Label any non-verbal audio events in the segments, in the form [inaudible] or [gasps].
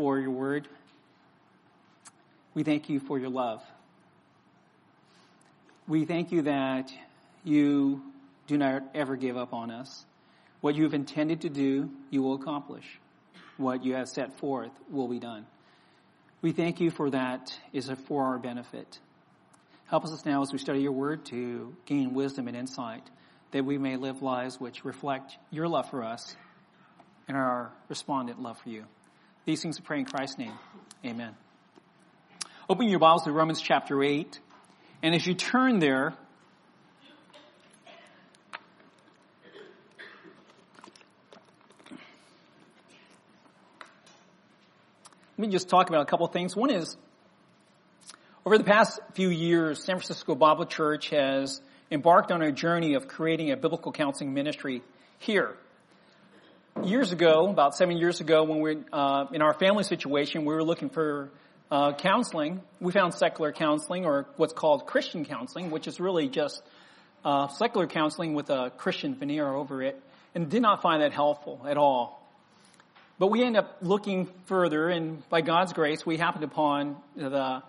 for your word. We thank you for your love. We thank you that you do not ever give up on us. What you have intended to do, you will accomplish. What you have set forth will be done. We thank you for that is for our benefit. Help us now as we study your word to gain wisdom and insight that we may live lives which reflect your love for us and our respondent love for you. These things we pray in Christ's name. Amen. Open your Bibles to Romans chapter 8. And as you turn there, let me just talk about a couple of things. One is, over the past few years, San Francisco Bible Church has embarked on a journey of creating a biblical counseling ministry here. Years ago, about seven years ago, when we uh, in our family situation, we were looking for uh, counseling. We found secular counseling, or what's called Christian counseling, which is really just uh, secular counseling with a Christian veneer over it, and did not find that helpful at all. But we ended up looking further, and by God's grace, we happened upon the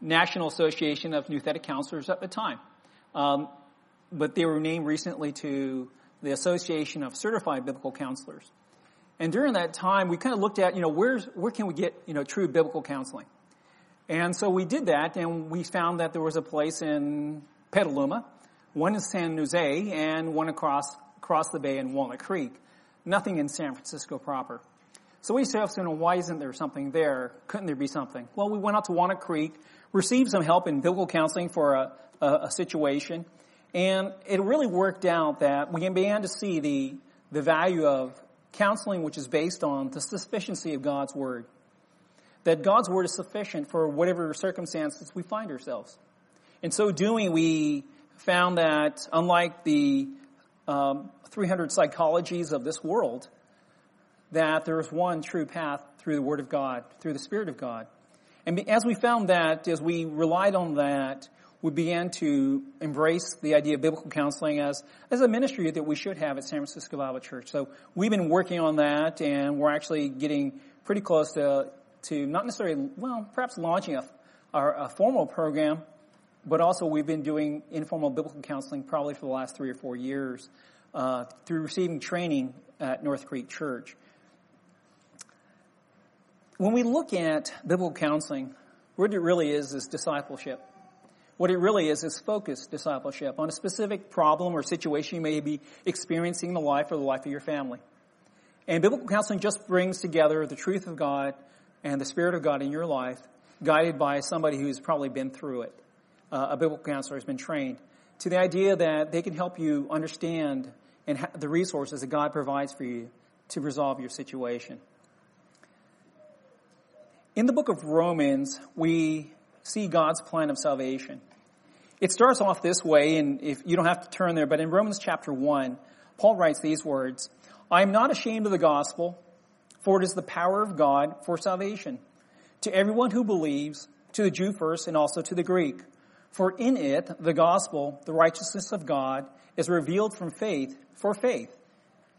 National Association of Nouthetic Counselors at the time. Um, but they were named recently to the Association of Certified Biblical Counselors. And during that time, we kind of looked at, you know, where's, where can we get, you know, true biblical counseling? And so we did that, and we found that there was a place in Petaluma, one in San Jose, and one across, across the bay in Walnut Creek. Nothing in San Francisco proper. So we said, oh, you know, why isn't there something there? Couldn't there be something? Well, we went out to Walnut Creek, received some help in biblical counseling for a, a, a situation, and it really worked out that we began to see the, the value of counseling which is based on the sufficiency of God's Word. That God's Word is sufficient for whatever circumstances we find ourselves. In so doing, we found that unlike the um, 300 psychologies of this world, that there is one true path through the Word of God, through the Spirit of God. And as we found that, as we relied on that, we began to embrace the idea of biblical counseling as, as a ministry that we should have at San Francisco Bible Church. So we've been working on that and we're actually getting pretty close to, to not necessarily, well, perhaps launching a, our, a formal program, but also we've been doing informal biblical counseling probably for the last three or four years uh, through receiving training at North Creek Church when we look at biblical counseling, what it really is is discipleship. What it really is is focused discipleship on a specific problem or situation you may be experiencing in the life or the life of your family. And biblical counseling just brings together the truth of God and the Spirit of God in your life, guided by somebody who's probably been through it. Uh, a biblical counselor has been trained to the idea that they can help you understand and ha- the resources that God provides for you to resolve your situation. In the book of Romans, we see God's plan of salvation. It starts off this way, and if you don't have to turn there, but in Romans chapter 1, Paul writes these words, I am not ashamed of the gospel, for it is the power of God for salvation to everyone who believes, to the Jew first and also to the Greek. For in it, the gospel, the righteousness of God, is revealed from faith for faith.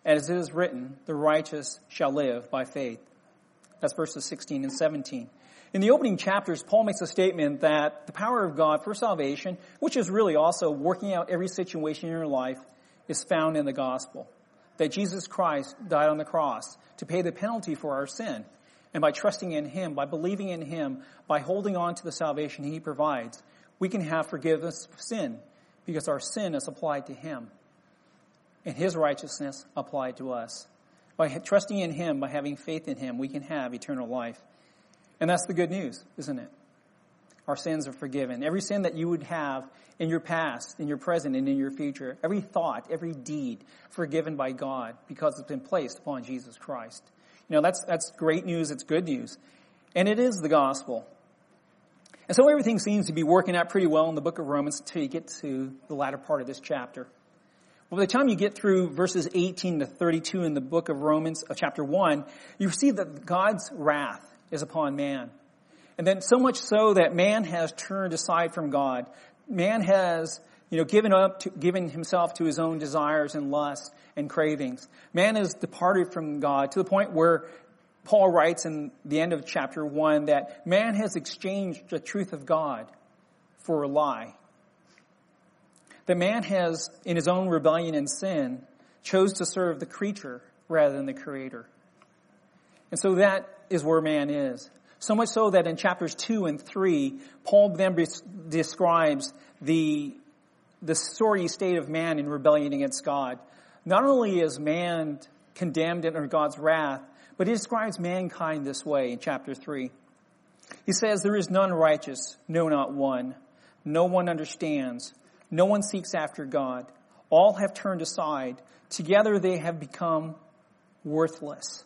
As it is written, the righteous shall live by faith. That's verses 16 and 17. In the opening chapters, Paul makes a statement that the power of God for salvation, which is really also working out every situation in your life, is found in the gospel. That Jesus Christ died on the cross to pay the penalty for our sin. And by trusting in Him, by believing in Him, by holding on to the salvation He provides, we can have forgiveness of sin because our sin is applied to Him and His righteousness applied to us. By trusting in Him, by having faith in Him, we can have eternal life. And that's the good news, isn't it? Our sins are forgiven. Every sin that you would have in your past, in your present, and in your future, every thought, every deed, forgiven by God because it's been placed upon Jesus Christ. You know, that's, that's great news. It's good news. And it is the gospel. And so everything seems to be working out pretty well in the book of Romans until you get to the latter part of this chapter. Well, by the time you get through verses 18 to 32 in the book of Romans, of chapter 1, you see that God's wrath is upon man. And then so much so that man has turned aside from God. Man has, you know, given up to, given himself to his own desires and lusts and cravings. Man has departed from God to the point where Paul writes in the end of chapter 1 that man has exchanged the truth of God for a lie. That man has, in his own rebellion and sin, chose to serve the creature rather than the creator. And so that is where man is. So much so that in chapters 2 and 3, Paul then describes the, the sorry state of man in rebellion against God. Not only is man condemned under God's wrath, but he describes mankind this way in chapter 3. He says, There is none righteous, no, not one. No one understands. No one seeks after God. All have turned aside. Together they have become worthless.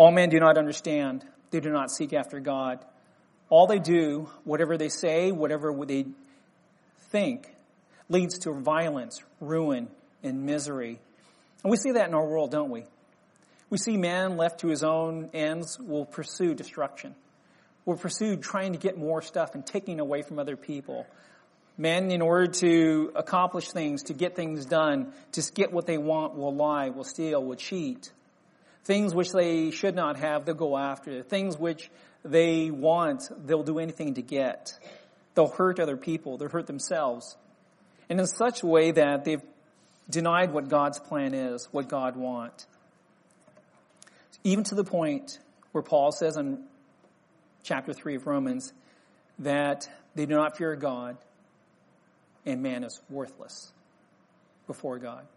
All men do not understand. They do not seek after God. All they do, whatever they say, whatever they think, leads to violence, ruin, and misery. And we see that in our world, don't we? We see man left to his own ends will pursue destruction. Will pursue trying to get more stuff and taking away from other people. Men, in order to accomplish things, to get things done, to get what they want, will lie, will steal, will cheat. Things which they should not have, they'll go after. Things which they want, they'll do anything to get. They'll hurt other people. They'll hurt themselves. And in such a way that they've denied what God's plan is, what God wants. Even to the point where Paul says in chapter 3 of Romans that they do not fear God and man is worthless before God.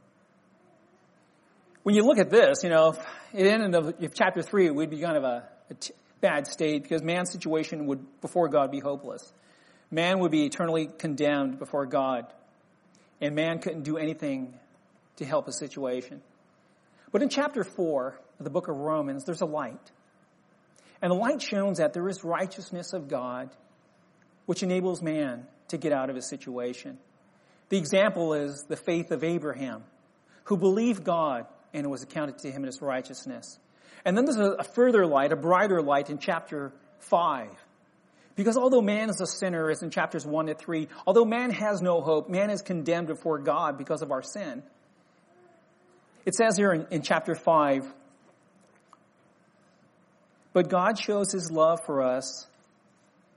When you look at this, you know, end of chapter 3, it would be kind of a, a t- bad state because man's situation would, before God, be hopeless. Man would be eternally condemned before God, and man couldn't do anything to help a situation. But in chapter 4 of the book of Romans, there's a light. And the light shows that there is righteousness of God which enables man to get out of his situation. The example is the faith of Abraham, who believed God and it was accounted to him as righteousness. And then there's a, further light, a brighter light in chapter 5. Because although man is a sinner, as in chapters 1 to 3, although man has no hope, man is condemned before God because of our sin. It says here in, in chapter 5, but God shows his love for us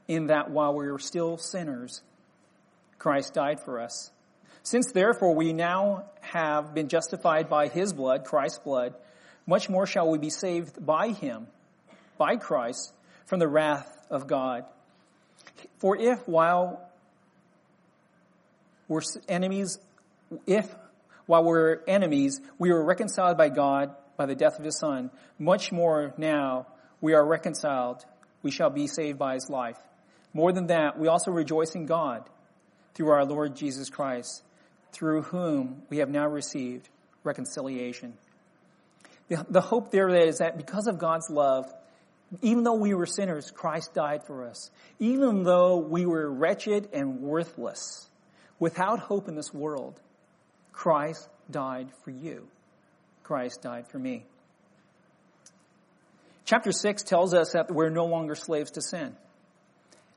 in that while we were still sinners, Christ died for us. Since therefore we now have been justified by his blood, Christ's blood, much more shall we be saved by him, by Christ, from the wrath of God. For if while we're enemies, if while we're enemies, we were reconciled by God by the death of his son. Much more now we are reconciled. We shall be saved by his life. More than that, we also rejoice in God through our Lord Jesus Christ, through whom we have now received reconciliation. The, the hope there is that because of God's love, even though we were sinners, Christ died for us. Even though we were wretched and worthless, without hope in this world, Christ died for you. Christ died for me. Chapter 6 tells us that we're no longer slaves to sin.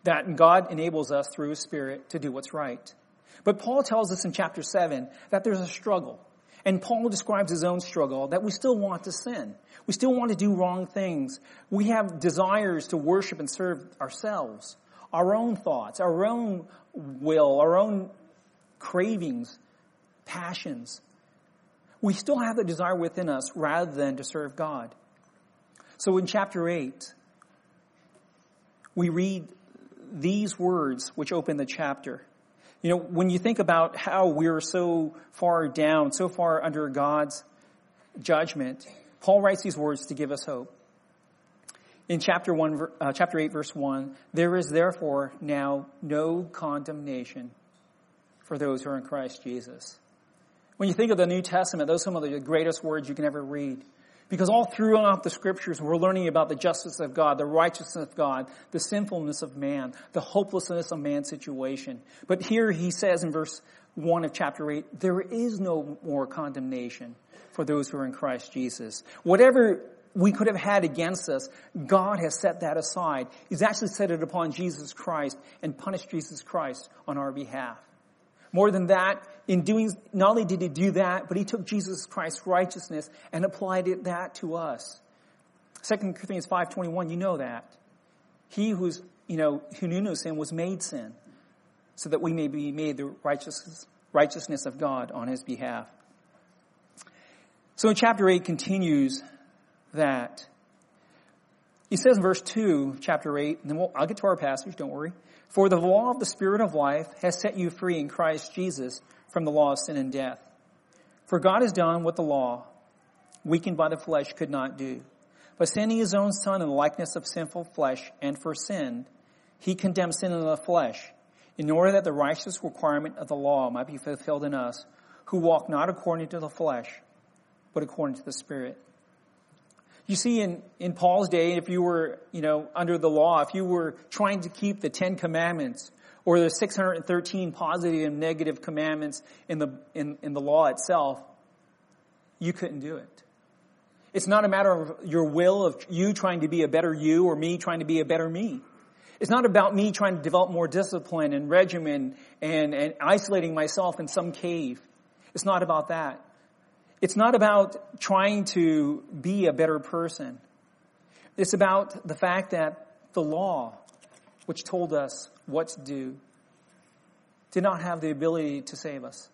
That God enables us through His Spirit to do what's right. But Paul tells us in chapter 7 that there's a struggle. And Paul describes his own struggle that we still want to sin. We still want to do wrong things. We have desires to worship and serve ourselves, our own thoughts, our own will, our own cravings passions. We still have the desire within us rather than to serve God. So in chapter 8, we read these words which open the chapter. You know, when you think about how we're so far down, so far under God's judgment, Paul writes these words to give us hope. In chapter 1, uh, chapter 8, verse 1, there is therefore now no condemnation for those who are in Christ Jesus. When you think of the New Testament, those are some of the greatest words you can ever read. Because all throughout the scriptures, we're learning about the justice of God, the righteousness of God, the sinfulness of man, the hopelessness of man's situation. But here he says in verse 1 of chapter 8, there is no more condemnation for those who are in Christ Jesus. Whatever we could have had against us, God has set that aside. He's actually set it upon Jesus Christ and punished Jesus Christ on our behalf. More than that, in doing, not only did he do that, but he took Jesus Christ's righteousness and applied it that to us. 2 Corinthians 5.21, you know that. He who's, you know, who knew no sin was made sin so that we may be made the righteousness, righteousness of God on his behalf. So in chapter 8 continues that. He says in verse 2, chapter 8, and then we'll, I'll get to our passage, don't worry. For the law of the Spirit of life has set you free in Christ Jesus from the law of sin and death. For God has done what the law, weakened by the flesh, could not do. By sending his own Son in the likeness of sinful flesh and for sin, he condemned sin in the flesh, in order that the righteous requirement of the law might be fulfilled in us, who walk not according to the flesh, but according to the Spirit. You see, in, in Paul's day, if you were, you know, under the law, if you were trying to keep the Ten Commandments or the 613 positive and negative commandments in the, in, in the law itself, you couldn't do it. It's not a matter of your will of you trying to be a better you or me trying to be a better me. It's not about me trying to develop more discipline and regimen and, and isolating myself in some cave. It's not about that. It's not about trying to be a better person. It's about the fact that the law, which told us what to do, did not have the ability to save us,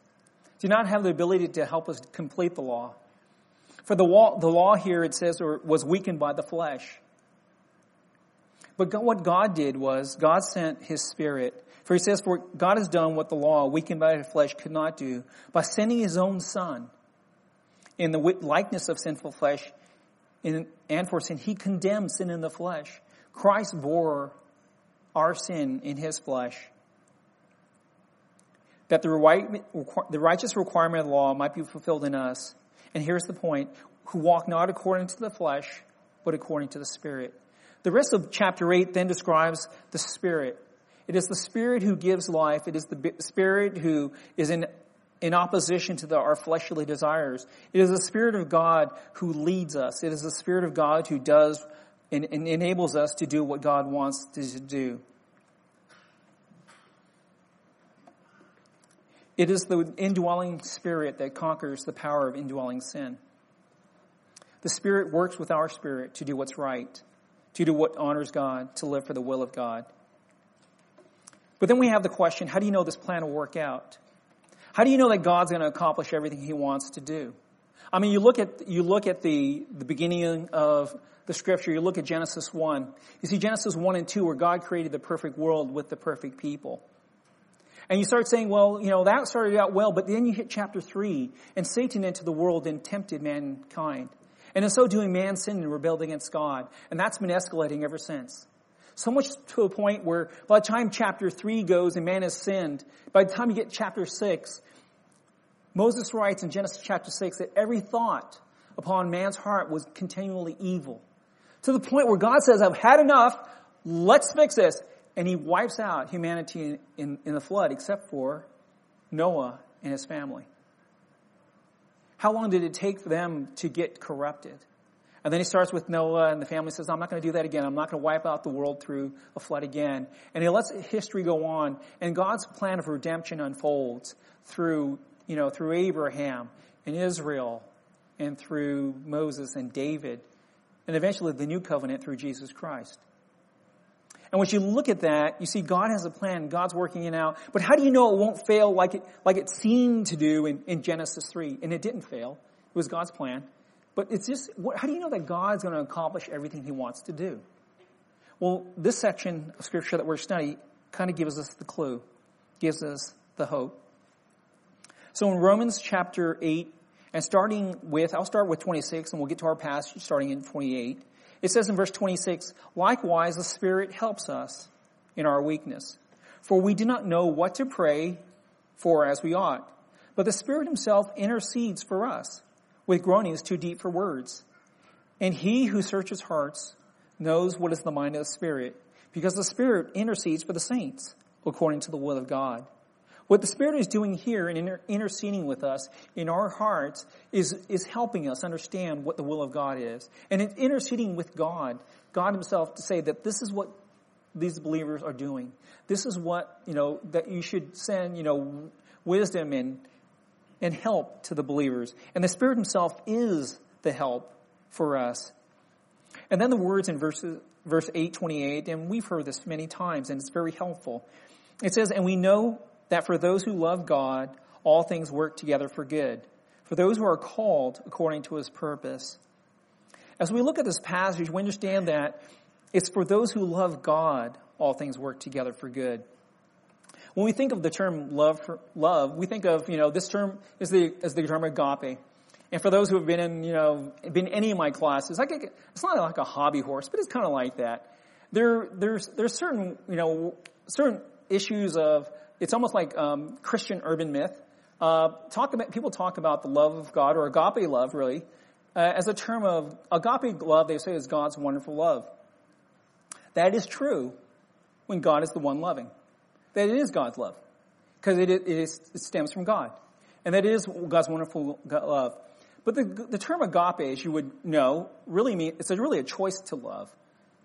did not have the ability to help us complete the law. For the law, the law here, it says, was weakened by the flesh. But what God did was, God sent His Spirit. For He says, for God has done what the law, weakened by the flesh, could not do, by sending His own Son in the likeness of sinful flesh in, and for sin. He condemned sin in the flesh. Christ bore our sin in his flesh. That the, right, the righteous requirement of the law might be fulfilled in us. And here's the point who walk not according to the flesh, but according to the Spirit. The rest of chapter 8 then describes the Spirit. It is the Spirit who gives life. It is the Spirit who is in in opposition to the, our fleshly desires. It is the Spirit of God who leads us. It is the Spirit of God who does and, and enables us to do what God wants to do. It is the indwelling Spirit that conquers the power of indwelling sin. The Spirit works with our spirit to do what's right, to do what honors God, to live for the will of God. But then we have the question, how do you know this plan will work out? How do you know that God's going to accomplish everything He wants to do? I mean, you look at, you look at the, the beginning of the scripture, you look at Genesis 1. You see Genesis 1 and 2 where God created the perfect world with the perfect people. And you start saying, well, you know, that started out well, but then you hit chapter 3, and Satan entered the world and tempted mankind. And in so doing, man sinned and rebelled against God. And that's been escalating ever since. So much to a point where by the time chapter 3 goes and man has sinned, by the time you get chapter 6, Moses writes in Genesis chapter 6 that every thought upon man's heart was continually evil. To the point where God says, I've had enough, let's fix this. And he wipes out humanity in, in, in the flood except for Noah and his family. How long did it take for them to get corrupted? And then he starts with Noah and the family says, I'm not going to do that again. I'm not going to wipe out the world through a flood again. And he lets history go on and God's plan of redemption unfolds through, you know, through Abraham and Israel and through Moses and David and eventually the new covenant through Jesus Christ. And when you look at that, you see God has a plan, God's working it out. But how do you know it won't fail like it, like it seemed to do in, in Genesis 3? And it didn't fail. It was God's plan. But it's just, what, how do you know that God's going to accomplish everything He wants to do? Well, this section of Scripture that we're studying kind of gives us the clue, gives us the hope. So in Romans chapter 8, and starting with, I'll start with 26 and we'll get to our passage starting in 28. It says in verse 26, likewise the Spirit helps us in our weakness. For we do not know what to pray for as we ought, but the Spirit Himself intercedes for us with groanings too deep for words. And he who searches hearts knows what is the mind of the Spirit, because the Spirit intercedes for the saints according to the will of God. What the Spirit is doing here inter- interceding with us in our hearts is, is helping us understand what the will of God is. And in interceding with God, God himself to say that this is what these believers are doing. This is what, you know, that you should send, you know, wisdom and, and help to the believers. And the Spirit himself is the help for us. And then the words in verse, verse 828, and we've heard this many times and it's very helpful. It says, and we know that for those who love God, all things work together for good. For those who are called according to his purpose. As we look at this passage, we understand that it's for those who love God, all things work together for good. When we think of the term love, for, love, we think of, you know, this term is the, is the term agape. And for those who have been in, you know, been in any of my classes, like it's not like a hobby horse, but it's kind of like that. There, there's, there's certain, you know, certain issues of, it's almost like um, Christian urban myth. Uh, talk about people talk about the love of God or agape love, really, uh, as a term of agape love. They say is God's wonderful love. That is true when God is the one loving. That it is God's love because it, it, stems from God, and that is God's wonderful love. But the, the term agape, as you would know, really mean it's a, really a choice to love.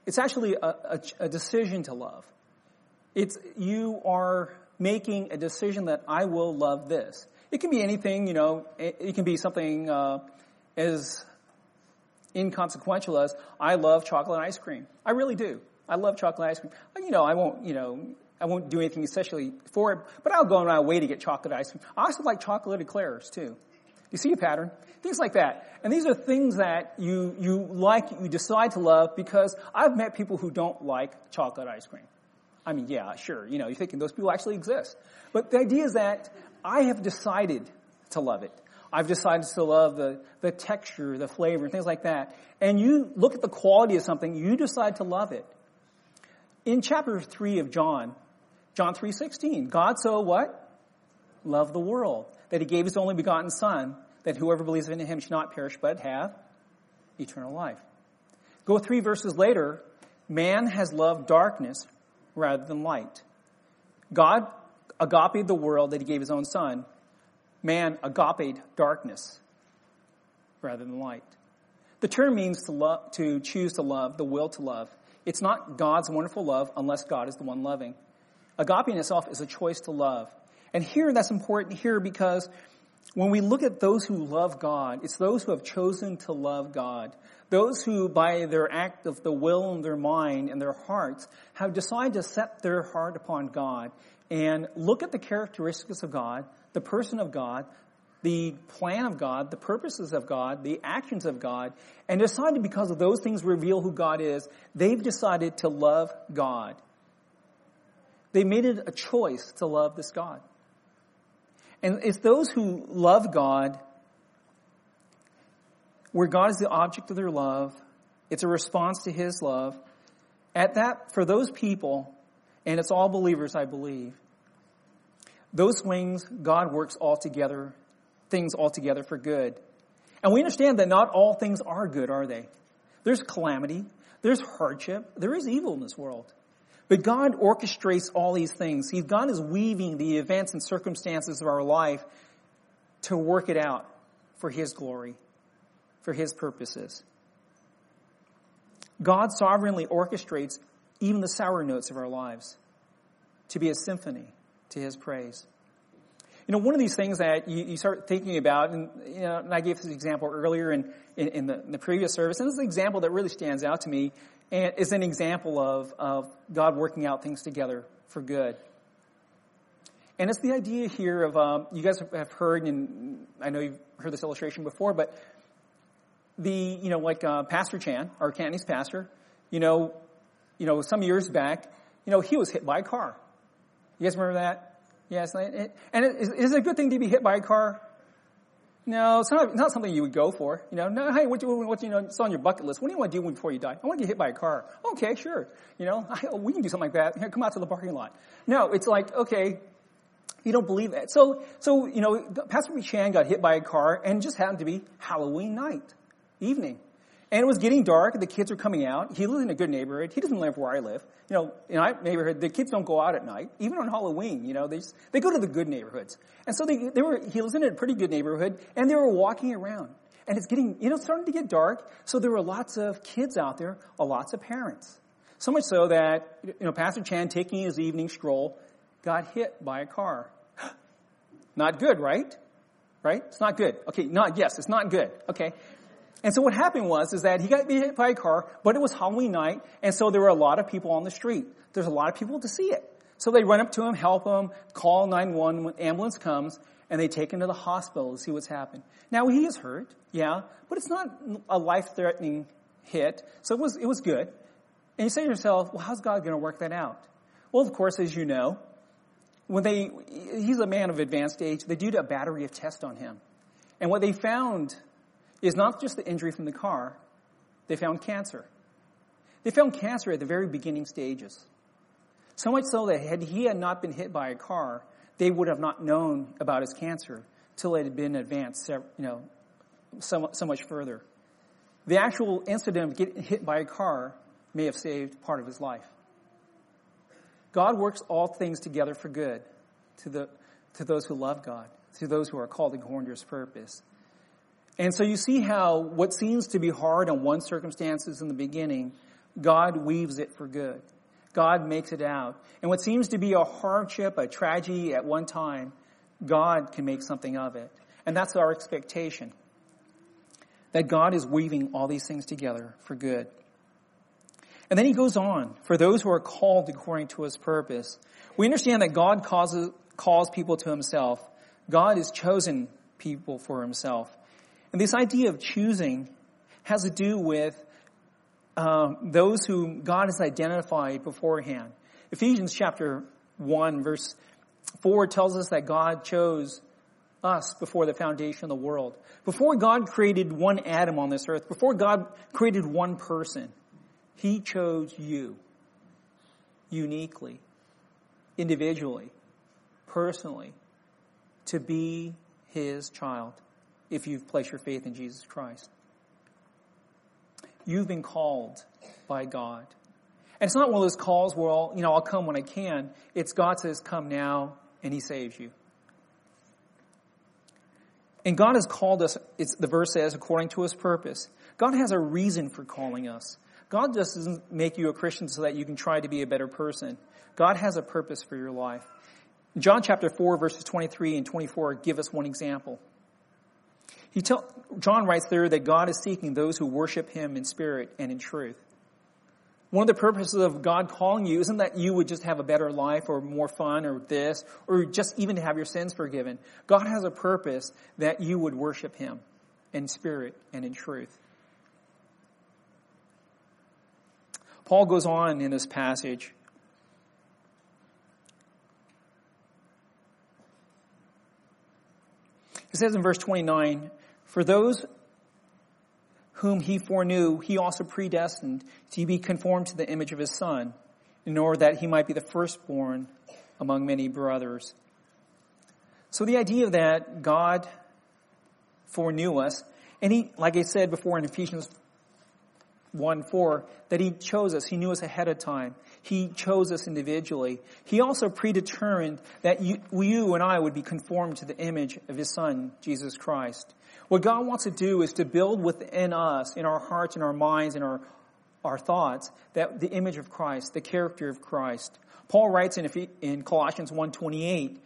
It's actually a, a, a decision to love. It's you are making a decision that I will love this. It can be anything, you know, it, it can be something uh, as inconsequential as I love chocolate ice cream. I really do. I love chocolate ice cream. You know, I won't, you know, I won't do anything especially for it, but I'll go on my way to get chocolate ice cream. I also like chocolate eclairs too. You see a pattern? Things like that. And these are things that you, you like, you decide to love because I've met people who don't like chocolate ice cream. I mean, yeah, sure. You know, you're thinking those people actually exist. But the idea is that I have decided to love it. I've decided to love the, the texture, the flavor, things like that. And you look at the quality of something, you decide to love it. In chapter 3 of John, John 3.16, God so what? Loved the world, that he gave his only begotten son, that whoever believes in him should not perish but have eternal life. Go three verses later, man has loved darkness rather than light. God agape the world that he gave his own son. Man agape darkness rather than light. The term means to love, to choose to love, the will to love. It's not God's wonderful love unless God is the one loving. Agape in itself is a choice to love. And here that's important here because when we look at those who love God, it's those who have chosen to love God. Those who, by their act of the will and their mind and their hearts, have decided to set their heart upon God and look at the characteristics of God, the person of God, the plan of God, the purposes of God, the actions of God, and decided because of those things reveal who God is, they've decided to love God. They made it a choice to love this God. And it's those who love God where God is the object of their love. It's a response to His love. At that, for those people, and it's all believers, I believe, those things, God works all together, things all together for good. And we understand that not all things are good, are they? There's calamity, there's hardship, there is evil in this world. But God orchestrates all these things. He, God is weaving the events and circumstances of our life to work it out for His glory for his purposes. God sovereignly orchestrates even the sour notes of our lives to be a symphony to his praise. You know, one of these things that you, you start thinking about, and, you know, and I gave this example earlier in, in, in, the, in the previous service, and this is an example that really stands out to me, and is an example of, of God working out things together for good. And it's the idea here of, um, you guys have heard, and I know you've heard this illustration before, but the, you know, like uh, Pastor Chan, our Cantonese pastor, you know, you know, some years back, you know, he was hit by a car. You guys remember that? Yes. and it, is it a good thing to be hit by a car? No, it's not, not something you would go for. You know, no, hey, what, what, you know, it's on your bucket list. What do you want to do before you die? I want to get hit by a car. Okay, sure. You know, I, we can do something like that. Here, come out to the parking lot. No, it's like, okay, you don't believe that. So, so, you know, Pastor Chan got hit by a car and just happened to be Halloween night evening. And it was getting dark, the kids were coming out. He lives in a good neighborhood. He doesn't live where I live. You know, in my neighborhood, the kids don't go out at night, even on Halloween, you know, they just, they go to the good neighborhoods. And so they, they were, he lives in a pretty good neighborhood, and they were walking around. And it's getting, you know, starting to get dark, so there were lots of kids out there, lots of parents. So much so that, you know, Pastor Chan taking his evening stroll got hit by a car. [gasps] not good, right? Right? It's not good. Okay, not, yes, it's not good. Okay. And so what happened was, is that he got hit by a car, but it was Halloween night, and so there were a lot of people on the street. There's a lot of people to see it. So they run up to him, help him, call 911 when ambulance comes, and they take him to the hospital to see what's happened. Now he is hurt, yeah, but it's not a life-threatening hit, so it was, it was good. And you say to yourself, well, how's God going to work that out? Well, of course, as you know, when they, he's a man of advanced age, they did a battery of tests on him. And what they found is not just the injury from the car, they found cancer. They found cancer at the very beginning stages. So much so that had he had not been hit by a car, they would have not known about his cancer till it had been advanced, you know, so, so much further. The actual incident of getting hit by a car may have saved part of his life. God works all things together for good to, the, to those who love God, to those who are called according to his purpose. And so you see how what seems to be hard on one circumstances in the beginning, God weaves it for good. God makes it out. And what seems to be a hardship, a tragedy at one time, God can make something of it. And that's our expectation. That God is weaving all these things together for good. And then he goes on, for those who are called according to his purpose. We understand that God causes, calls people to himself. God has chosen people for himself. And this idea of choosing has to do with um, those whom God has identified beforehand. Ephesians chapter 1 verse 4 tells us that God chose us before the foundation of the world. Before God created one atom on this earth, before God created one person, He chose you uniquely, individually, personally, to be His child if you've placed your faith in Jesus Christ. You've been called by God. And it's not one of those calls where I'll, you know, I'll come when I can. It's God says, come now, and He saves you. And God has called us, it's, the verse says, according to His purpose. God has a reason for calling us. God just doesn't make you a Christian so that you can try to be a better person. God has a purpose for your life. John chapter 4 verses 23 and 24 give us one example. He tell, John writes there that God is seeking those who worship Him in spirit and in truth. One of the purposes of God calling you isn't that you would just have a better life or more fun or this or just even to have your sins forgiven. God has a purpose that you would worship Him in spirit and in truth. Paul goes on in this passage. He says in verse 29, for those whom he foreknew, he also predestined to be conformed to the image of his son, in order that he might be the firstborn among many brothers. So the idea that God foreknew us, and he, like I said before in Ephesians 1 4, that he chose us. He knew us ahead of time. He chose us individually. He also predetermined that you, you and I would be conformed to the image of his son, Jesus Christ. What God wants to do is to build within us, in our hearts in our minds in our, our thoughts, that the image of Christ, the character of Christ. Paul writes in, in Colossians 1.28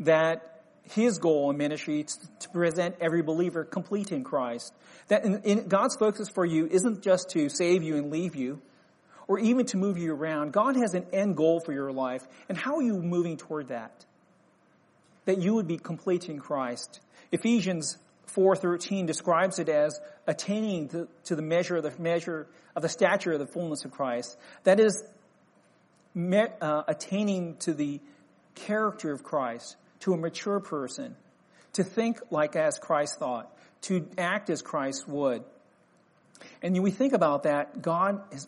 that his goal in ministry is to present every believer complete in Christ. That in, in God's focus for you isn't just to save you and leave you, or even to move you around. God has an end goal for your life. And how are you moving toward that? That you would be complete in Christ. Ephesians 4.13 describes it as attaining to, to, the measure of the measure of the stature of the fullness of Christ. That is, me, uh, attaining to the character of Christ, to a mature person, to think like as Christ thought, to act as Christ would. And we think about that, God is,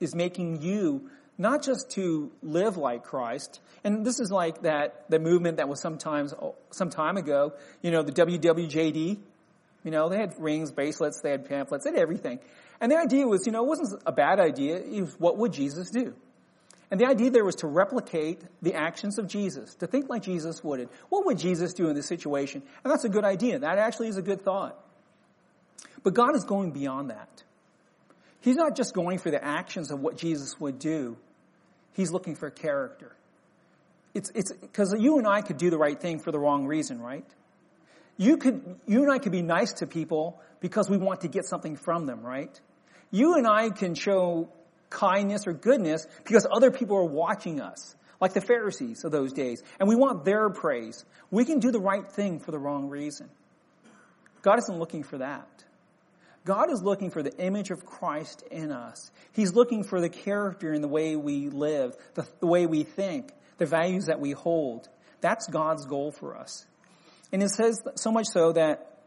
is making you not just to live like Christ, and this is like that, the movement that was sometimes, some time ago, you know, the WWJD, You know, they had rings, bracelets, they had pamphlets, they had everything. And the idea was, you know, it wasn't a bad idea. It was what would Jesus do? And the idea there was to replicate the actions of Jesus, to think like Jesus would. What would Jesus do in this situation? And that's a good idea. That actually is a good thought. But God is going beyond that. He's not just going for the actions of what Jesus would do. He's looking for character. It's, it's, cause you and I could do the right thing for the wrong reason, right? You could, you and I could be nice to people because we want to get something from them, right? You and I can show kindness or goodness because other people are watching us, like the Pharisees of those days, and we want their praise. We can do the right thing for the wrong reason. God isn't looking for that. God is looking for the image of Christ in us. He's looking for the character in the way we live, the, the way we think, the values that we hold. That's God's goal for us. And it says so much so that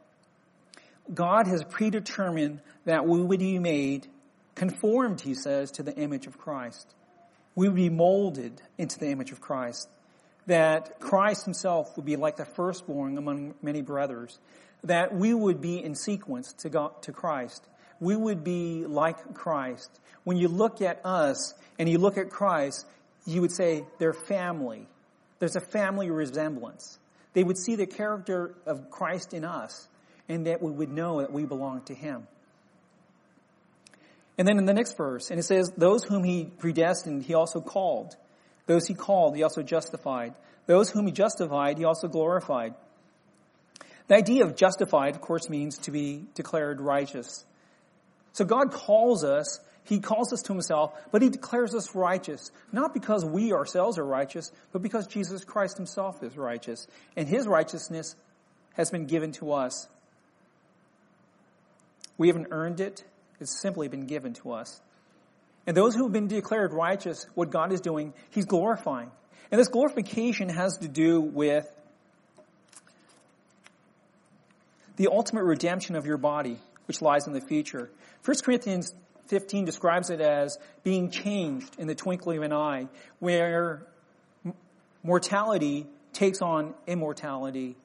God has predetermined that we would be made conformed, he says, to the image of Christ. We would be molded into the image of Christ. That Christ himself would be like the firstborn among many brothers. That we would be in sequence to, God, to Christ. We would be like Christ. When you look at us and you look at Christ, you would say they're family. There's a family resemblance. They would see the character of Christ in us and that we would know that we belong to Him. And then in the next verse, and it says, those whom he predestined, he also called. Those he called, he also justified. Those whom he justified, he also glorified. The idea of justified, of course, means to be declared righteous. So God calls us, he calls us to himself, but he declares us righteous, not because we ourselves are righteous, but because Jesus Christ himself is righteous. And his righteousness has been given to us. We haven't earned it. It's simply been given to us. And those who have been declared righteous, what God is doing, He's glorifying. And this glorification has to do with the ultimate redemption of your body, which lies in the future. 1 Corinthians 15 describes it as being changed in the twinkling of an eye, where mortality takes on immortality,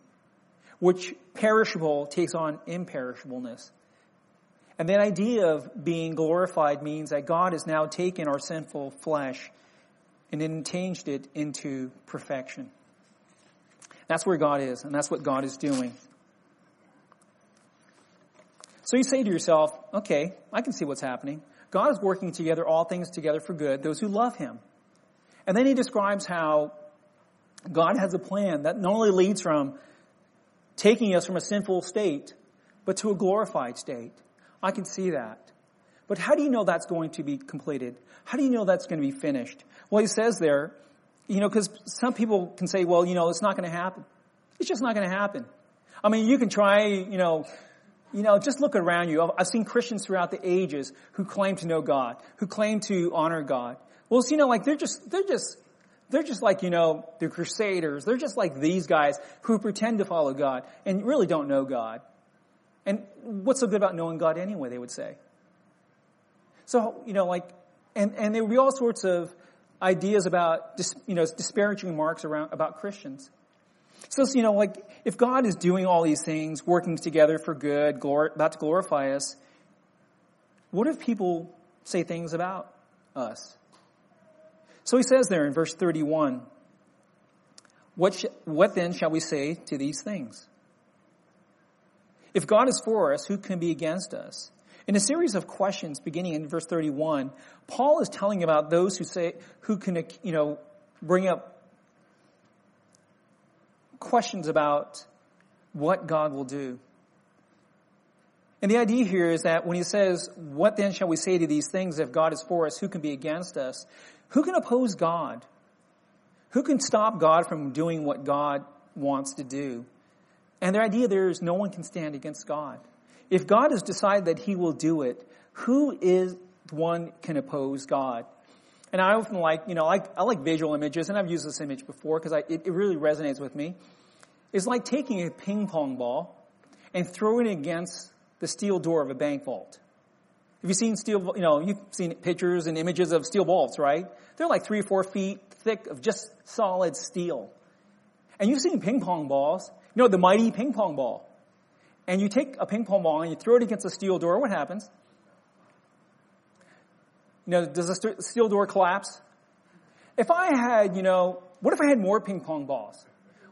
which perishable takes on imperishableness. And that idea of being glorified means that God has now taken our sinful flesh and then changed it into perfection. That's where God is, and that's what God is doing. So you say to yourself, okay, I can see what's happening. God is working together all things together for good, those who love Him. And then he describes how God has a plan that not only leads from taking us from a sinful state, but to a glorified state. I can see that. But how do you know that's going to be completed? How do you know that's going to be finished? Well, he says there, you know, because some people can say, well, you know, it's not going to happen. It's just not going to happen. I mean, you can try, you know, you know, just look around you. I've seen Christians throughout the ages who claim to know God, who claim to honor God. Well, you know, like they're just, they're just, they're just like, you know, the crusaders. They're just like these guys who pretend to follow God and really don't know God. And what's so good about knowing God anyway, they would say. So, you know, like, and, and there would be all sorts of ideas about, you know, disparaging remarks around, about Christians. So, you know, like, if God is doing all these things, working together for good, glor- about to glorify us, what if people say things about us? So he says there in verse 31, what, sh- what then shall we say to these things? If God is for us, who can be against us? In a series of questions beginning in verse 31, Paul is telling about those who say, who can, you know, bring up questions about what God will do. And the idea here is that when he says, what then shall we say to these things if God is for us, who can be against us? Who can oppose God? Who can stop God from doing what God wants to do? And the idea there is no one can stand against God. If God has decided that he will do it, who is one can oppose God? And I often like, you know, I, I like visual images, and I've used this image before because it, it really resonates with me. It's like taking a ping pong ball and throwing it against the steel door of a bank vault. Have you seen steel, you know, you've seen pictures and images of steel vaults, right? They're like three or four feet thick of just solid steel. And you've seen ping pong balls, you know, the mighty ping pong ball. and you take a ping pong ball and you throw it against a steel door, what happens? You know, does the steel door collapse? If I had, you know, what if I had more ping pong balls?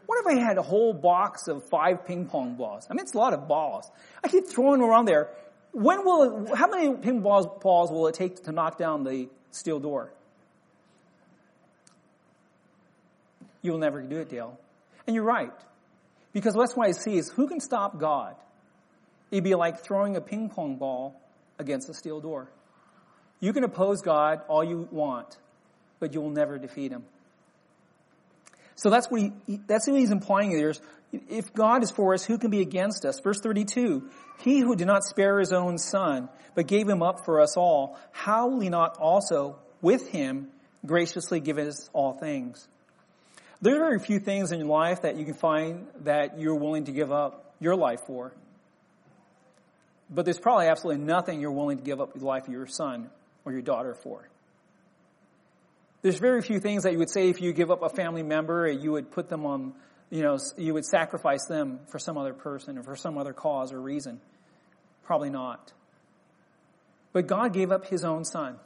What if I had a whole box of five ping pong balls? I mean, it's a lot of balls. I keep throwing them around there. When will it, how many ping pong balls will it take to knock down the steel door? You will never do it, Dale. And you're right. Because that's why I see is who can stop God? It'd be like throwing a ping pong ball against a steel door. You can oppose God all you want, but you will never defeat him. So that's what he, that's what he's implying here. If God is for us, who can be against us? Verse 32, he who did not spare his own son, but gave him up for us all, how will he not also with him graciously give us all things? There are very few things in life that you can find that you're willing to give up your life for. But there's probably absolutely nothing you're willing to give up the life of your son or your daughter for. There's very few things that you would say if you give up a family member, you would put them on, you know, you would sacrifice them for some other person or for some other cause or reason. Probably not. But God gave up his own son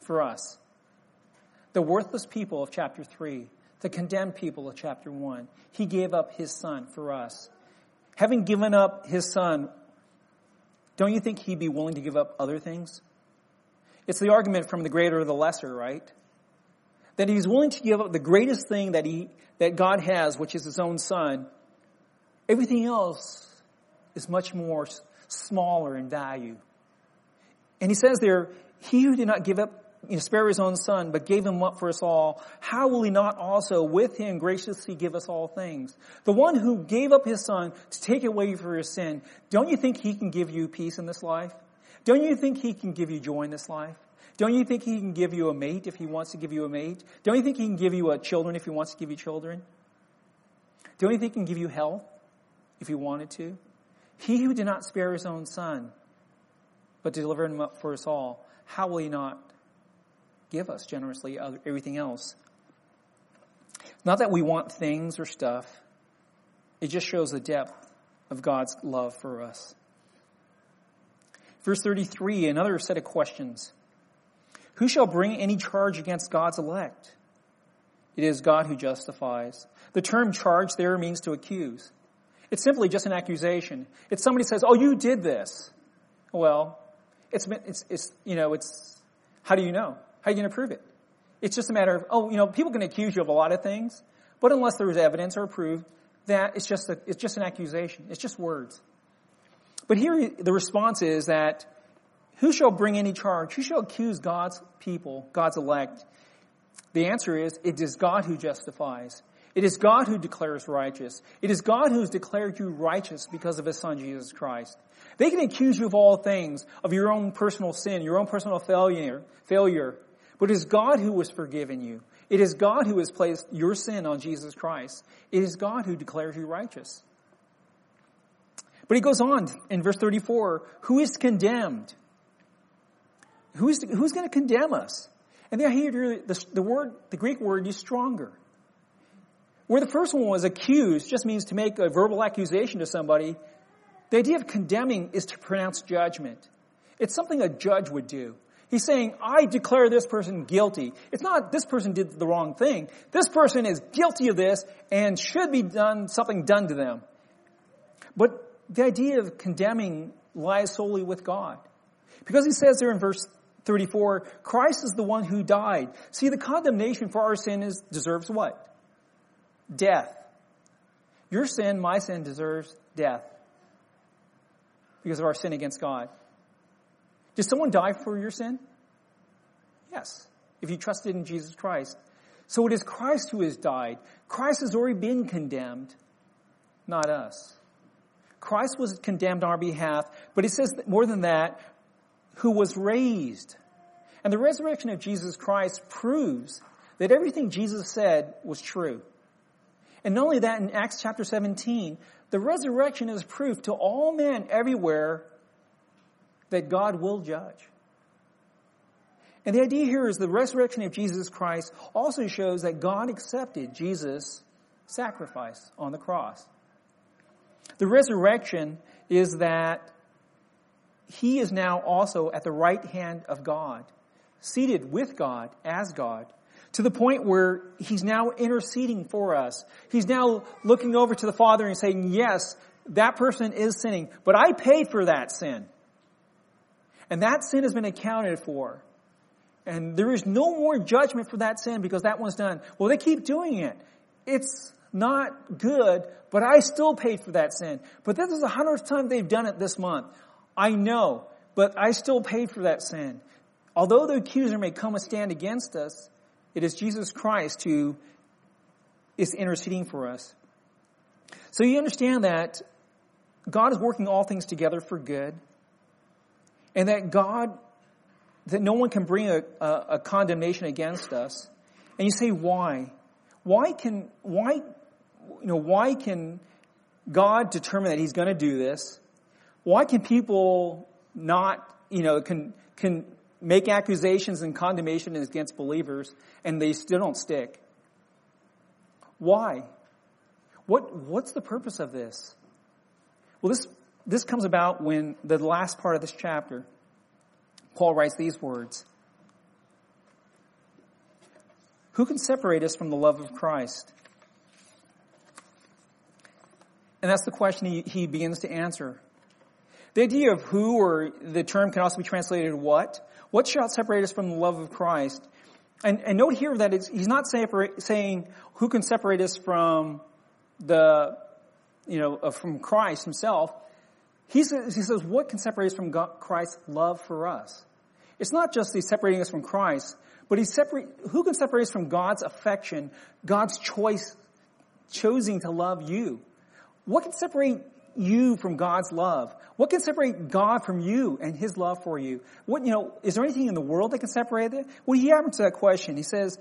for us. The worthless people of chapter 3, the condemned people of chapter 1, he gave up his son for us. Having given up his son, don't you think he'd be willing to give up other things? It's the argument from the greater or the lesser, right? That he's willing to give up the greatest thing that he, that God has, which is his own son. Everything else is much more smaller in value. And he says there, he who did not give up, you know, spare his own son, but gave him up for us all, how will he not also with him graciously give us all things? The one who gave up his son to take away for your sin, don't you think he can give you peace in this life? Don't you think he can give you joy in this life? Don't you think he can give you a mate if he wants to give you a mate? Don't you think he can give you a children if he wants to give you children? Don't you think he can give you health if he wanted to? He who did not spare his own son, but delivered him up for us all, how will he not give us generously everything else? Not that we want things or stuff. It just shows the depth of God's love for us. Verse 33, another set of questions. Who shall bring any charge against God's elect? It is God who justifies. The term charge there means to accuse. It's simply just an accusation. It's somebody says, oh, you did this. Well, it's, it's, it's, you know, it's, how do you know? How are you going to prove it? It's just a matter of, oh, you know, people can accuse you of a lot of things, but unless there is evidence or proof, that it's just a, it's just an accusation. It's just words. But here the response is that who shall bring any charge? Who shall accuse God's people, God's elect? The answer is it is God who justifies. It is God who declares righteous. It is God who has declared you righteous because of his son Jesus Christ. They can accuse you of all things, of your own personal sin, your own personal failure, failure. But it is God who has forgiven you. It is God who has placed your sin on Jesus Christ. It is God who declares you righteous. But he goes on in verse 34, who is condemned? Who is, who's going to condemn us? And there here, the, the word, the Greek word is stronger. Where the first one was accused just means to make a verbal accusation to somebody. The idea of condemning is to pronounce judgment. It's something a judge would do. He's saying, I declare this person guilty. It's not this person did the wrong thing. This person is guilty of this and should be done, something done to them. But the idea of condemning lies solely with God. Because he says there in verse 34, Christ is the one who died. See, the condemnation for our sin is, deserves what? Death. Your sin, my sin, deserves death. Because of our sin against God. Did someone die for your sin? Yes. If you trusted in Jesus Christ. So it is Christ who has died. Christ has already been condemned, not us. Christ was condemned on our behalf, but it says more than that, who was raised. And the resurrection of Jesus Christ proves that everything Jesus said was true. And not only that, in Acts chapter 17, the resurrection is proof to all men everywhere that God will judge. And the idea here is the resurrection of Jesus Christ also shows that God accepted Jesus' sacrifice on the cross. The resurrection is that he is now also at the right hand of God, seated with God as God, to the point where he's now interceding for us. He's now looking over to the Father and saying, yes, that person is sinning, but I paid for that sin. And that sin has been accounted for. And there is no more judgment for that sin because that one's done. Well, they keep doing it. It's not good, but I still paid for that sin. But this is the hundredth time they've done it this month. I know, but I still paid for that sin. Although the accuser may come and stand against us, it is Jesus Christ who is interceding for us. So you understand that God is working all things together for good, and that God, that no one can bring a, a, a condemnation against us. And you say, why? Why can, why, you know, why can God determine that He's going to do this? Why can people not, you know, can, can make accusations and condemnation against believers and they still don't stick? Why? What, what's the purpose of this? Well, this, this comes about when the last part of this chapter, Paul writes these words. Who can separate us from the love of Christ? And that's the question he, he begins to answer. The idea of who or the term can also be translated what. What shall separate us from the love of Christ? And, and note here that he's not separate, saying who can separate us from the, you know, uh, from Christ himself. He says, he says, what can separate us from God, Christ's love for us? It's not just he's separating us from Christ, but he's separate, who can separate us from God's affection, God's choice, choosing to love you? What can separate you from God's love? What can separate God from you and His love for you? What, you know, is there anything in the world that can separate it? Well, he answers that question. He says,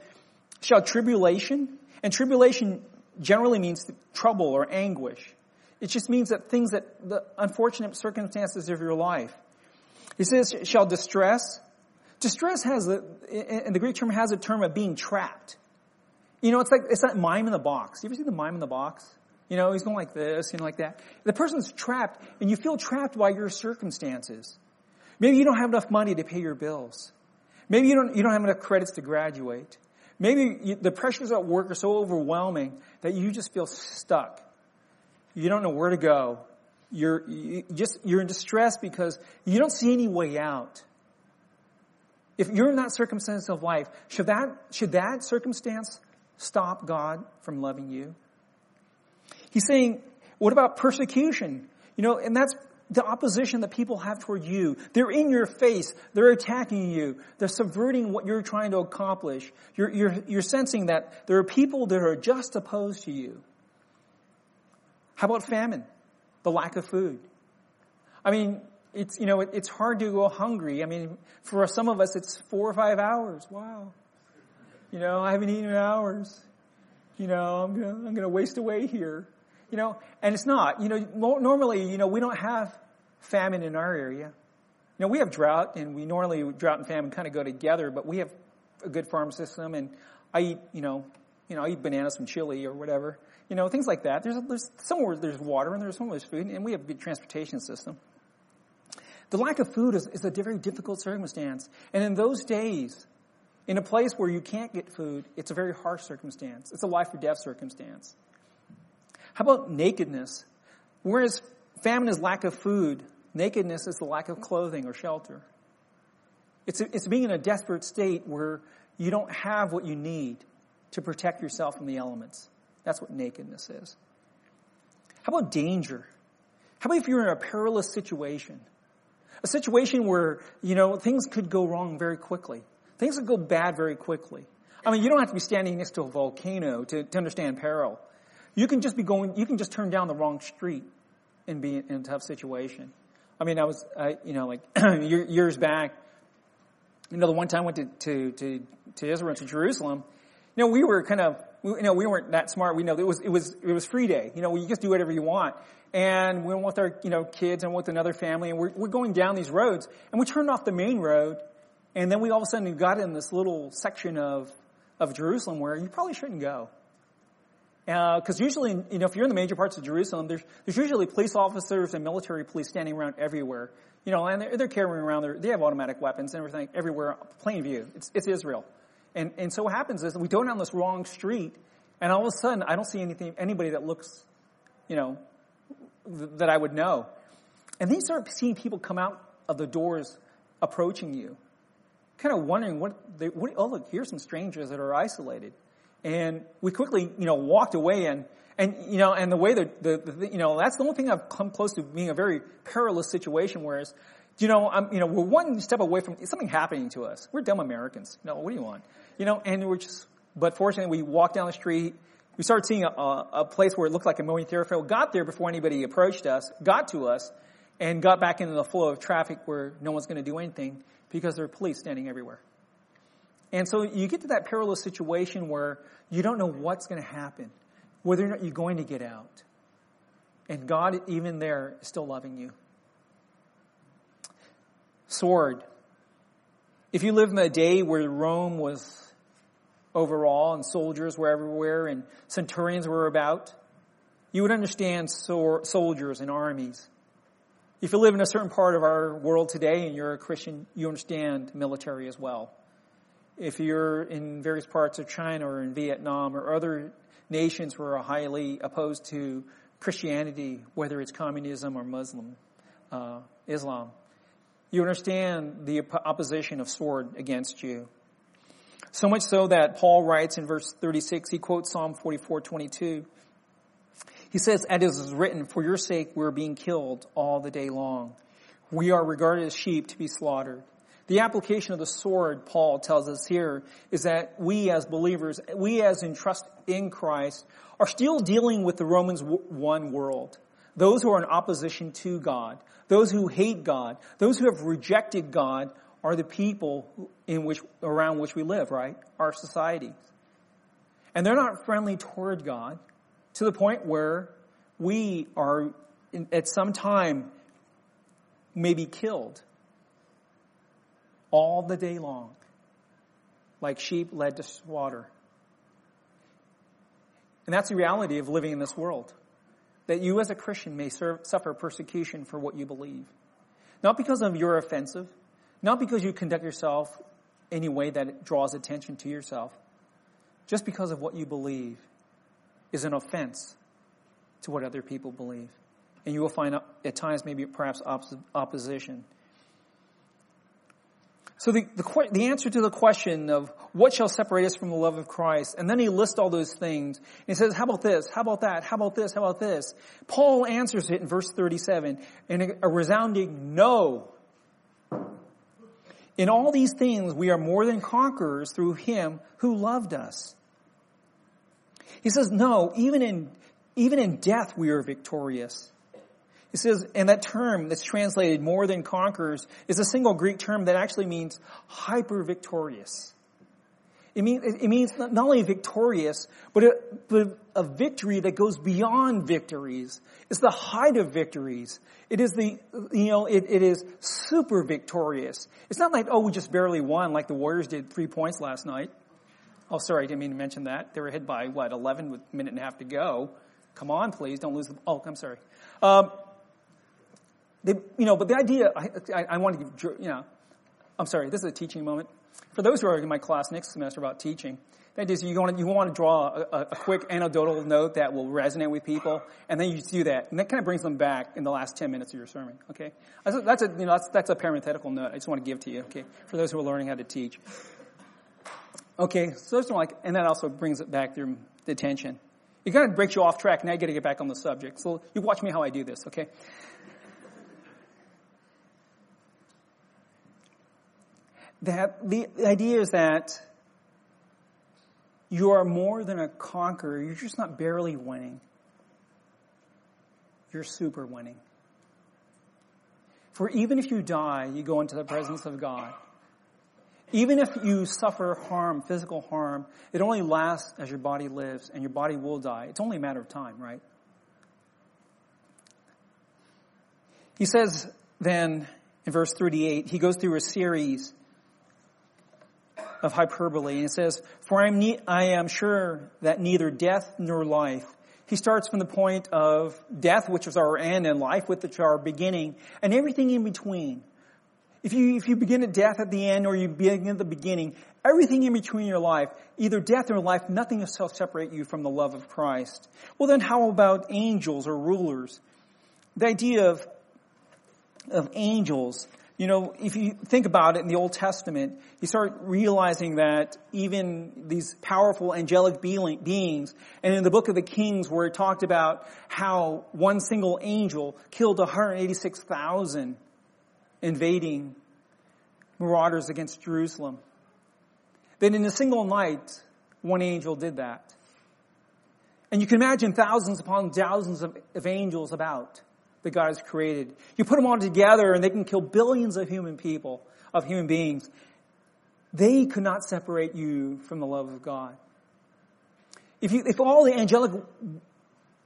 shall tribulation, and tribulation generally means trouble or anguish. It just means that things that, the unfortunate circumstances of your life. He says, shall distress. Distress has the, in the Greek term has a term of being trapped. You know, it's like, it's that mime in the box. You ever see the mime in the box? You know, he's going like this, you know, like that. The person's trapped, and you feel trapped by your circumstances. Maybe you don't have enough money to pay your bills. Maybe you don't, you don't have enough credits to graduate. Maybe you, the pressures at work are so overwhelming that you just feel stuck. You don't know where to go. You're you just you're in distress because you don't see any way out. If you're in that circumstance of life, should that should that circumstance stop God from loving you? He's saying, what about persecution? You know, and that's the opposition that people have toward you. They're in your face. They're attacking you. They're subverting what you're trying to accomplish. You're, you're, you're sensing that there are people that are just opposed to you. How about famine? The lack of food. I mean, it's, you know, it, it's hard to go hungry. I mean, for some of us, it's four or five hours. Wow. You know, I haven't eaten in hours. You know, I'm gonna, I'm gonna waste away here. You know, and it's not. You know, normally, you know, we don't have famine in our area. You know, we have drought, and we normally drought and famine kind of go together. But we have a good farm system, and I eat, you know, you know, I eat bananas from Chile or whatever. You know, things like that. There's there's somewhere there's water, and there's somewhere there's food, and we have a good transportation system. The lack of food is, is a very difficult circumstance, and in those days, in a place where you can't get food, it's a very harsh circumstance. It's a life or death circumstance. How about nakedness? Whereas famine is lack of food, nakedness is the lack of clothing or shelter. It's, it's being in a desperate state where you don't have what you need to protect yourself from the elements. That's what nakedness is. How about danger? How about if you're in a perilous situation? A situation where, you know, things could go wrong very quickly. Things could go bad very quickly. I mean, you don't have to be standing next to a volcano to, to understand peril. You can just be going, you can just turn down the wrong street and be in a tough situation. I mean, I was, I, you know, like [clears throat] years back, you know, the one time I went to, to, to, to Israel, to Jerusalem, you know, we were kind of, you know, we weren't that smart. We know it was, it was, it was free day. You know, you just do whatever you want. And we went with our, you know, kids and with another family and we're, we're going down these roads and we turned off the main road and then we all of a sudden got in this little section of, of Jerusalem where you probably shouldn't go. Because uh, usually, you know, if you're in the major parts of Jerusalem, there's, there's usually police officers and military police standing around everywhere. You know, and they're, they're carrying around, their, they have automatic weapons and everything everywhere, plain view. It's, it's Israel. And, and so what happens is we go down this wrong street, and all of a sudden, I don't see anything, anybody that looks, you know, th- that I would know. And then you start seeing people come out of the doors approaching you, kind of wondering what they, what, oh look, here's some strangers that are isolated. And we quickly, you know, walked away and, and, you know, and the way that, the, the, you know, that's the only thing I've come close to being a very perilous situation, whereas, you know, I'm, you know, we're one step away from something happening to us. We're dumb Americans. Know, what do you want? You know, and we're just, but fortunately we walked down the street, we started seeing a, a, place where it looked like a million thoroughfare, got there before anybody approached us, got to us, and got back into the flow of traffic where no one's going to do anything because there are police standing everywhere. And so you get to that perilous situation where you don't know what's going to happen, whether or not you're going to get out. And God, even there, is still loving you. Sword. If you live in a day where Rome was overall and soldiers were everywhere and centurions were about, you would understand soldiers and armies. If you live in a certain part of our world today and you're a Christian, you understand military as well if you're in various parts of China or in Vietnam or other nations who are highly opposed to Christianity, whether it's communism or Muslim, uh, Islam, you understand the opposition of sword against you. So much so that Paul writes in verse 36, he quotes Psalm 44, 22. He says, as it is written, for your sake we're being killed all the day long. We are regarded as sheep to be slaughtered. The application of the sword, Paul tells us here, is that we as believers, we as in trust in Christ, are still dealing with the Romans 1 world. Those who are in opposition to God, those who hate God, those who have rejected God are the people in which, around which we live, right? Our society. And they're not friendly toward God to the point where we are at some time maybe killed all the day long, like sheep led to slaughter. And that's the reality of living in this world. That you as a Christian may serve, suffer persecution for what you believe. Not because of you're offensive, not because you conduct yourself in a way that draws attention to yourself, just because of what you believe is an offense to what other people believe. And you will find at times maybe perhaps opposition. So the, the, the, answer to the question of what shall separate us from the love of Christ, and then he lists all those things. And he says, how about this? How about that? How about this? How about this? Paul answers it in verse 37 in a, a resounding no. In all these things we are more than conquerors through him who loved us. He says, no, even in, even in death we are victorious. It says, and that term that's translated more than conquerors is a single Greek term that actually means hyper victorious. It means, it means not only victorious, but a, but a victory that goes beyond victories. It's the height of victories. It is the, you know, it, it is super victorious. It's not like, oh, we just barely won like the Warriors did three points last night. Oh, sorry, I didn't mean to mention that. They were hit by, what, 11 with a minute and a half to go. Come on, please, don't lose the, oh, I'm sorry. Um, they, you know, but the idea, I, I, I want to give, you know, I'm sorry, this is a teaching moment. For those who are in my class next semester about teaching, the idea is you want to, you want to draw a, a quick anecdotal note that will resonate with people, and then you do that, and that kind of brings them back in the last 10 minutes of your sermon, okay? That's a, you know, that's, that's a parenthetical note I just want to give to you, okay, for those who are learning how to teach. Okay, so those like, and that also brings it back through the attention. It kind of breaks you off track, now you gotta get back on the subject. So you watch me how I do this, okay? That the idea is that you are more than a conqueror. You're just not barely winning. You're super winning. For even if you die, you go into the presence of God. Even if you suffer harm, physical harm, it only lasts as your body lives and your body will die. It's only a matter of time, right? He says then in verse 38, he goes through a series of hyperbole. And it says, for I am, ne- I am sure that neither death nor life. He starts from the point of death, which is our end, and life, which is our beginning, and everything in between. If you, if you begin at death at the end or you begin at the beginning, everything in between your life, either death or life, nothing will separate you from the love of Christ. Well then how about angels or rulers? The idea of, of angels you know, if you think about it in the Old Testament, you start realizing that even these powerful angelic beings, and in the book of the Kings where it talked about how one single angel killed 186,000 invading marauders against Jerusalem. Then in a single night, one angel did that. And you can imagine thousands upon thousands of, of angels about that God has created. You put them all together and they can kill billions of human people, of human beings. They could not separate you from the love of God. If you, if all the angelic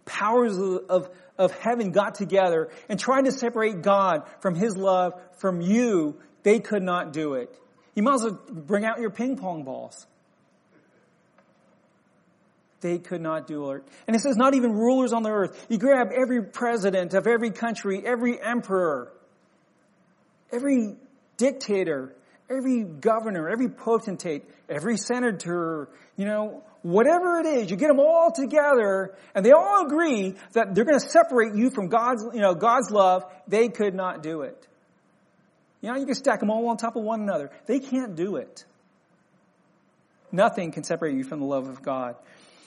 powers of, of, of heaven got together and tried to separate God from His love from you, they could not do it. You might as well bring out your ping pong balls. They could not do it. And it says not even rulers on the earth. You grab every president of every country, every emperor, every dictator, every governor, every potentate, every senator, you know, whatever it is, you get them all together and they all agree that they're going to separate you from God's, you know, God's love. They could not do it. You know, you can stack them all on top of one another. They can't do it. Nothing can separate you from the love of God.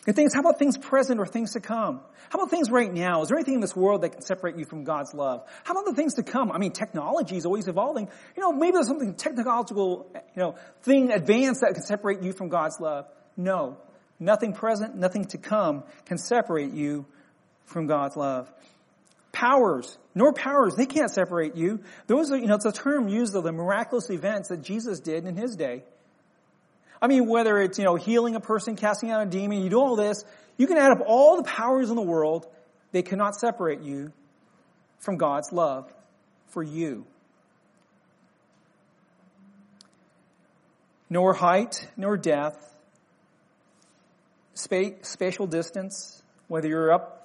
And things, how about things present or things to come? How about things right now? Is there anything in this world that can separate you from God's love? How about the things to come? I mean, technology is always evolving. You know, maybe there's something technological, you know, thing advanced that can separate you from God's love. No. Nothing present, nothing to come can separate you from God's love. Powers, nor powers, they can't separate you. Those are, you know, it's a term used of the miraculous events that Jesus did in his day. I mean, whether it's, you know, healing a person, casting out a demon, you do all this, you can add up all the powers in the world, they cannot separate you from God's love for you. Nor height, nor depth, spatial distance, whether you're up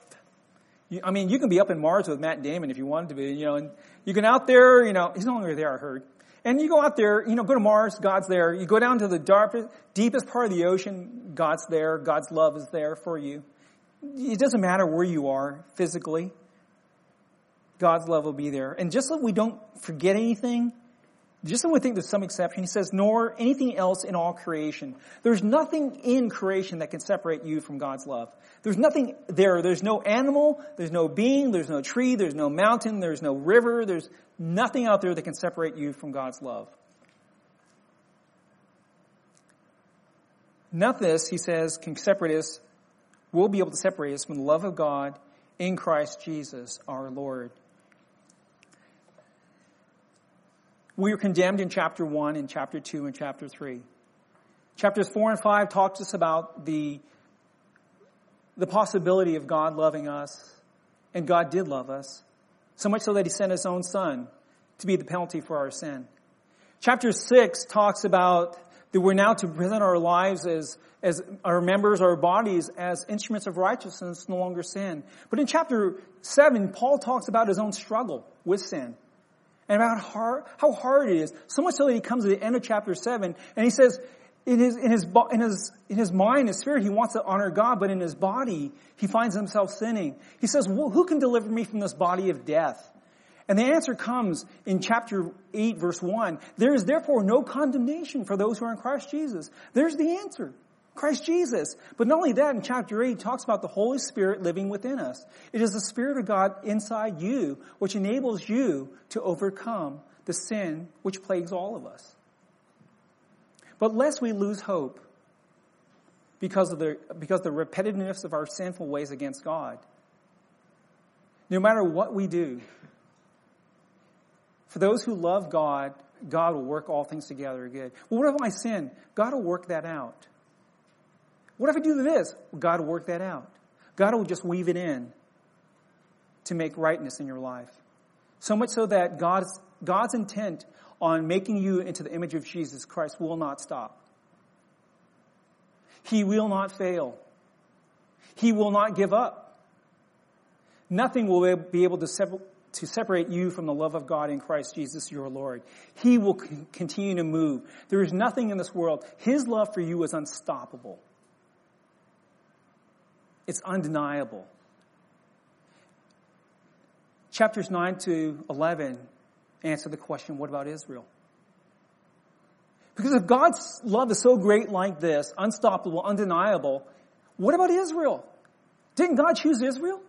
I mean, you can be up in Mars with Matt Damon if you wanted to be, you know, and you can out there, you know, he's no longer there, I heard. And you go out there, you know, go to Mars, God's there. You go down to the darkest, deepest part of the ocean, God's there. God's love is there for you. It doesn't matter where you are physically. God's love will be there. And just so we don't forget anything, just so we think there's some exception, he says, nor anything else in all creation. There's nothing in creation that can separate you from God's love. There's nothing there. There's no animal, there's no being, there's no tree, there's no mountain, there's no river, there's nothing out there that can separate you from God's love. Nothing, this, he says, can separate us, will be able to separate us from the love of God in Christ Jesus our Lord. We are condemned in chapter 1 and chapter 2 and chapter 3. Chapters 4 and 5 talk to us about the, the possibility of God loving us, and God did love us. So much so that he sent his own son to be the penalty for our sin. Chapter 6 talks about that we're now to present our lives as, as our members, our bodies as instruments of righteousness, no longer sin. But in chapter 7, Paul talks about his own struggle with sin. And about how, how hard it is. So much so that he comes to the end of chapter 7 and he says, in his, in his, in his, in his mind, his spirit, he wants to honor God, but in his body, he finds himself sinning. He says, well, who can deliver me from this body of death? And the answer comes in chapter 8 verse 1. There is therefore no condemnation for those who are in Christ Jesus. There's the answer. Christ Jesus. But not only that, in chapter 8, talks about the Holy Spirit living within us. It is the Spirit of God inside you, which enables you to overcome the sin which plagues all of us. But lest we lose hope because of the, because the repetitiveness of our sinful ways against God, no matter what we do, for those who love God, God will work all things together good. Well, what if I sin? God will work that out. What if I do this? God will work that out. God will just weave it in to make rightness in your life. So much so that God's, God's intent on making you into the image of Jesus Christ will not stop. He will not fail. He will not give up. Nothing will be able to, to separate you from the love of God in Christ Jesus your Lord. He will continue to move. There is nothing in this world. His love for you is unstoppable. It's undeniable. Chapters 9 to 11 answer the question, what about Israel? Because if God's love is so great like this, unstoppable, undeniable, what about Israel? Didn't God choose Israel?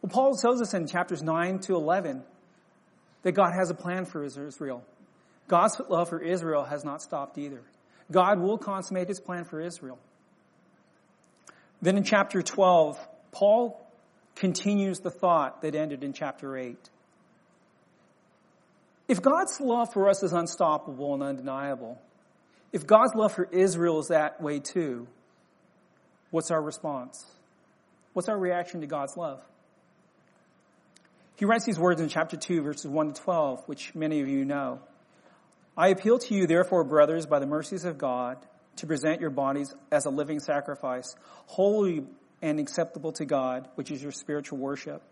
Well, Paul tells us in chapters 9 to 11 that God has a plan for Israel. God's love for Israel has not stopped either. God will consummate his plan for Israel. Then in chapter 12, Paul continues the thought that ended in chapter 8. If God's love for us is unstoppable and undeniable, if God's love for Israel is that way too, what's our response? What's our reaction to God's love? He writes these words in chapter 2, verses 1 to 12, which many of you know. I appeal to you, therefore, brothers, by the mercies of God, to present your bodies as a living sacrifice, holy and acceptable to God, which is your spiritual worship.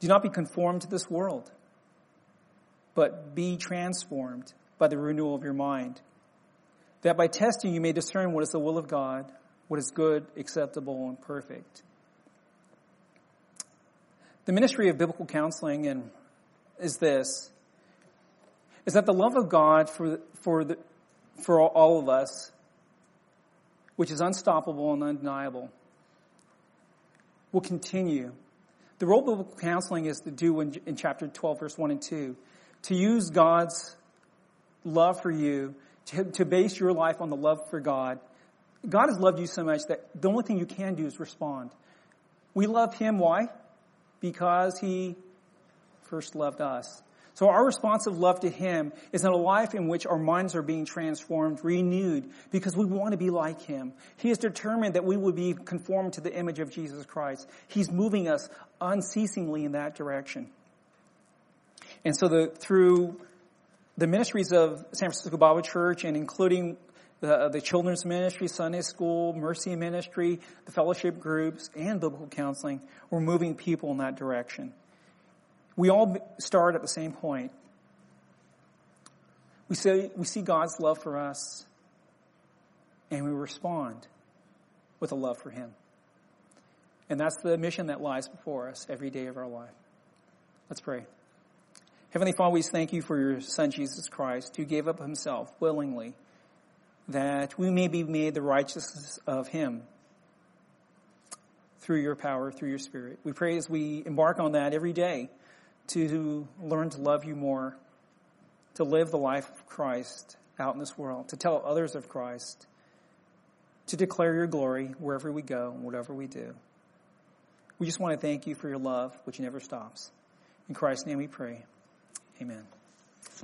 Do not be conformed to this world, but be transformed by the renewal of your mind, that by testing you may discern what is the will of God, what is good, acceptable, and perfect. The ministry of biblical counseling and is this is that the love of God for for the for all of us which is unstoppable and undeniable, will continue. The role of biblical counseling is to do in, in chapter 12, verse 1 and 2, to use God's love for you, to, to base your life on the love for God. God has loved you so much that the only thing you can do is respond. We love Him, why? Because He first loved us. So our responsive love to Him is in a life in which our minds are being transformed, renewed, because we want to be like Him. He is determined that we would be conformed to the image of Jesus Christ. He's moving us unceasingly in that direction. And so the, through the ministries of San Francisco Bible Church and including the, the children's ministry, Sunday school, mercy ministry, the fellowship groups, and biblical counseling, we're moving people in that direction. We all start at the same point. We see, we see God's love for us, and we respond with a love for Him. And that's the mission that lies before us every day of our life. Let's pray. Heavenly Father, we thank you for your Son, Jesus Christ, who gave up himself willingly that we may be made the righteousness of him through your power, through your Spirit. We pray as we embark on that every day to learn to love you more, to live the life of Christ out in this world, to tell others of Christ, to declare your glory wherever we go and whatever we do. We just want to thank you for your love, which never stops. In Christ's name we pray. Amen.